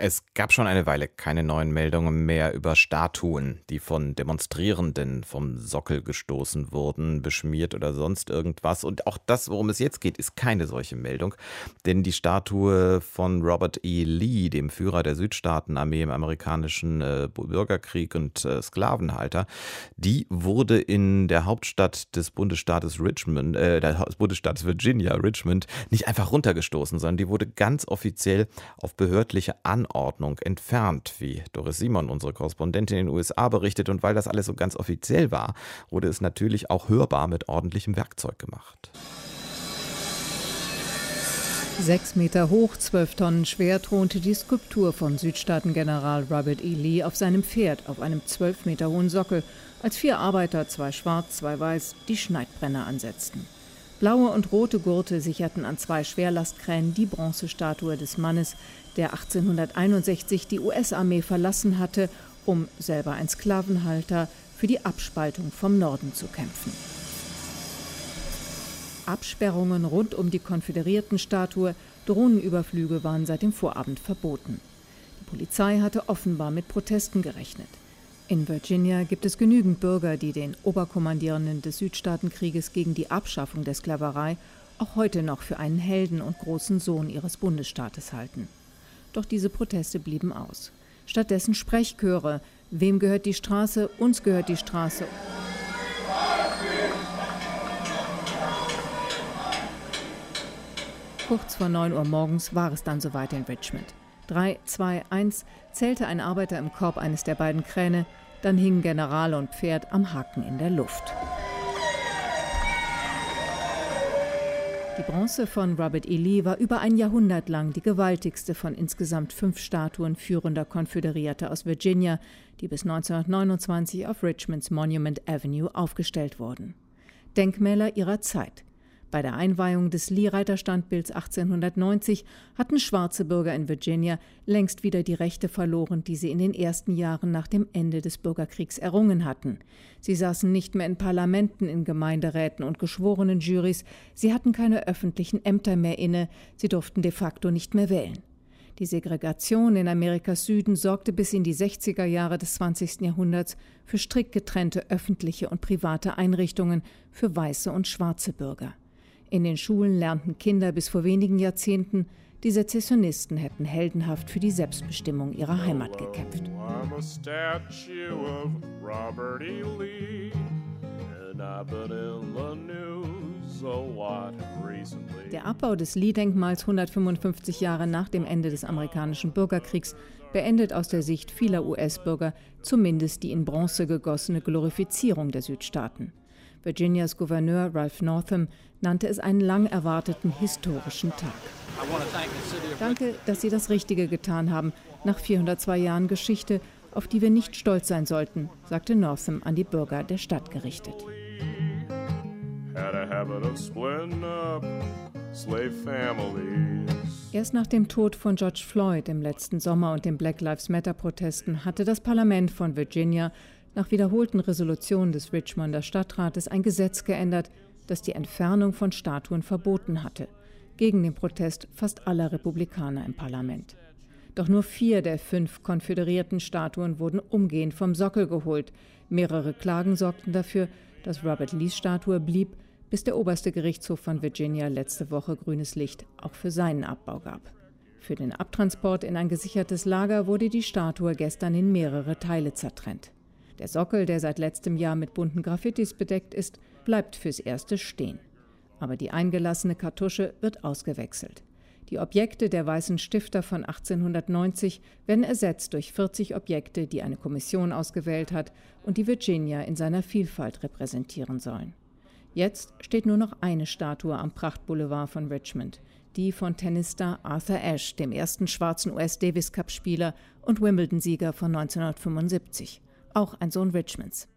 es gab schon eine Weile keine neuen Meldungen mehr über Statuen, die von Demonstrierenden vom Sockel gestoßen wurden, beschmiert oder sonst irgendwas. Und auch das, worum es jetzt geht, ist keine solche Meldung. Denn die Statue von Robert E. Lee, dem Führer der Südstaatenarmee im amerikanischen äh, Bürgerkrieg und äh, Sklavenhalter, die wurde in der Hauptstadt des Bundesstaates Richmond, äh, des Bundesstaates Virginia, Richmond, nicht einfach runtergestoßen, sondern die wurde ganz offiziell auf behördliche Anordnung Anordnung entfernt, wie Doris Simon, unsere Korrespondentin in den USA, berichtet. Und weil das alles so ganz offiziell war, wurde es natürlich auch hörbar mit ordentlichem Werkzeug gemacht. Sechs Meter hoch, zwölf Tonnen schwer thronte die Skulptur von Südstaatengeneral Robert E. Lee auf seinem Pferd auf einem zwölf Meter hohen Sockel, als vier Arbeiter, zwei schwarz, zwei weiß, die Schneidbrenner ansetzten. Blaue und rote Gurte sicherten an zwei Schwerlastkränen die Bronzestatue des Mannes, der 1861 die US-Armee verlassen hatte, um selber ein Sklavenhalter für die Abspaltung vom Norden zu kämpfen. Absperrungen rund um die Konföderiertenstatue, Drohnenüberflüge waren seit dem Vorabend verboten. Die Polizei hatte offenbar mit Protesten gerechnet. In Virginia gibt es genügend Bürger, die den Oberkommandierenden des Südstaatenkrieges gegen die Abschaffung der Sklaverei auch heute noch für einen Helden und großen Sohn ihres Bundesstaates halten. Doch diese Proteste blieben aus. Stattdessen Sprechchöre. Wem gehört die Straße? Uns gehört die Straße. Kurz vor 9 Uhr morgens war es dann soweit in Richmond. 3, 2, 1 zählte ein Arbeiter im Korb eines der beiden Kräne, dann hingen General und Pferd am Haken in der Luft. Die Bronze von Robert E. Lee war über ein Jahrhundert lang die gewaltigste von insgesamt fünf Statuen führender Konföderierter aus Virginia, die bis 1929 auf Richmonds Monument Avenue aufgestellt wurden. Denkmäler ihrer Zeit. Bei der Einweihung des Lee-Reiterstandbilds 1890 hatten schwarze Bürger in Virginia längst wieder die Rechte verloren, die sie in den ersten Jahren nach dem Ende des Bürgerkriegs errungen hatten. Sie saßen nicht mehr in Parlamenten, in Gemeinderäten und geschworenen Jurys, sie hatten keine öffentlichen Ämter mehr inne, sie durften de facto nicht mehr wählen. Die Segregation in Amerikas Süden sorgte bis in die 60er Jahre des 20. Jahrhunderts für strikt getrennte öffentliche und private Einrichtungen für weiße und schwarze Bürger. In den Schulen lernten Kinder bis vor wenigen Jahrzehnten, die Sezessionisten hätten heldenhaft für die Selbstbestimmung ihrer Heimat gekämpft. Der Abbau des Lee-Denkmals 155 Jahre nach dem Ende des amerikanischen Bürgerkriegs beendet aus der Sicht vieler US-Bürger zumindest die in Bronze gegossene Glorifizierung der Südstaaten. Virginias Gouverneur Ralph Northam nannte es einen lang erwarteten historischen Tag. Danke, dass Sie das Richtige getan haben, nach 402 Jahren Geschichte, auf die wir nicht stolz sein sollten, sagte Northam an die Bürger der Stadt gerichtet. Erst nach dem Tod von George Floyd im letzten Sommer und den Black Lives Matter-Protesten hatte das Parlament von Virginia nach wiederholten Resolutionen des Richmonder Stadtrates ein Gesetz geändert, das die Entfernung von Statuen verboten hatte, gegen den Protest fast aller Republikaner im Parlament. Doch nur vier der fünf konföderierten Statuen wurden umgehend vom Sockel geholt. Mehrere Klagen sorgten dafür, dass Robert Lees Statue blieb, bis der oberste Gerichtshof von Virginia letzte Woche grünes Licht auch für seinen Abbau gab. Für den Abtransport in ein gesichertes Lager wurde die Statue gestern in mehrere Teile zertrennt. Der Sockel, der seit letztem Jahr mit bunten Graffitis bedeckt ist, bleibt fürs Erste stehen. Aber die eingelassene Kartusche wird ausgewechselt. Die Objekte der Weißen Stifter von 1890 werden ersetzt durch 40 Objekte, die eine Kommission ausgewählt hat und die Virginia in seiner Vielfalt repräsentieren sollen. Jetzt steht nur noch eine Statue am Prachtboulevard von Richmond, die von Tennisstar Arthur Ashe, dem ersten schwarzen US-Davis Cup-Spieler und Wimbledon-Sieger von 1975 auch ein Sohn Richmonds.